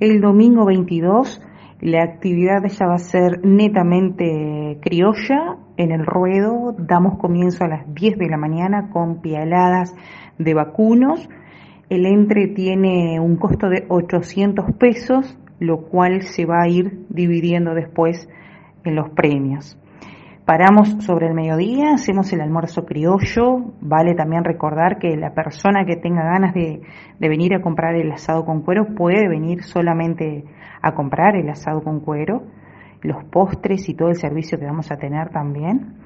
El domingo 22 la actividad ya va a ser netamente criolla. En el ruedo damos comienzo a las 10 de la mañana con pialadas de vacunos. El entre tiene un costo de 800 pesos, lo cual se va a ir dividiendo después en los premios. Paramos sobre el mediodía, hacemos el almuerzo criollo. Vale también recordar que la persona que tenga ganas de, venir a comprar el asado con cuero puede venir solamente a comprar el asado con cuero, los postres y todo el servicio que vamos a tener también.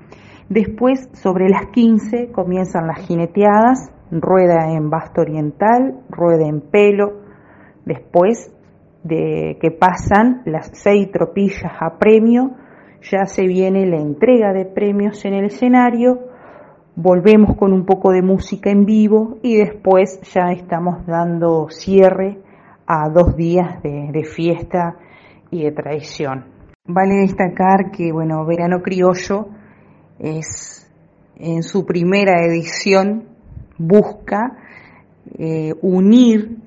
Después, sobre las 15, comienzan las jineteadas, rueda en basto oriental, rueda en pelo. Después de que pasan las seis tropillas a premio, ya se viene la entrega de premios en el escenario, volvemos con un poco de música en vivo y después ya estamos dando cierre a dos días de, fiesta y de tradición. Vale destacar que, bueno, Verano Criollo es en su primera edición busca eh, unir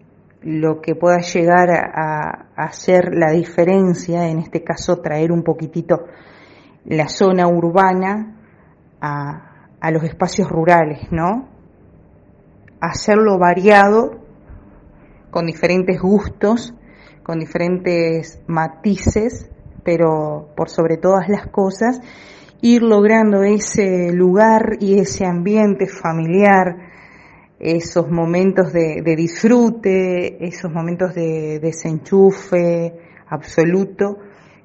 lo que pueda llegar a, hacer la diferencia, en este caso traer un poquitito la zona urbana a, a los espacios rurales, ¿no? Hacerlo variado, con diferentes gustos, con diferentes matices, pero por sobre todas las cosas, ir logrando ese lugar y ese ambiente familiar, esos momentos de, disfrute, esos momentos de desenchufe absoluto,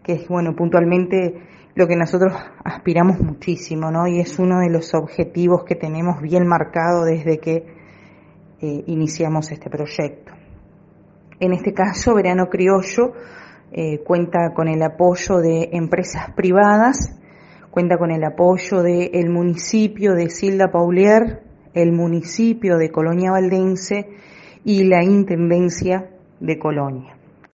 que es, bueno, puntualmente lo que nosotros aspiramos muchísimo, ¿no? Y es uno de los objetivos que tenemos bien marcado desde que eh, iniciamos este proyecto. En este caso, Verano Criollo eh, cuenta con el apoyo de empresas privadas, cuenta con el apoyo del municipio de Silda Paulier, el municipio de Colonia Valdense y la Intendencia de Colonia.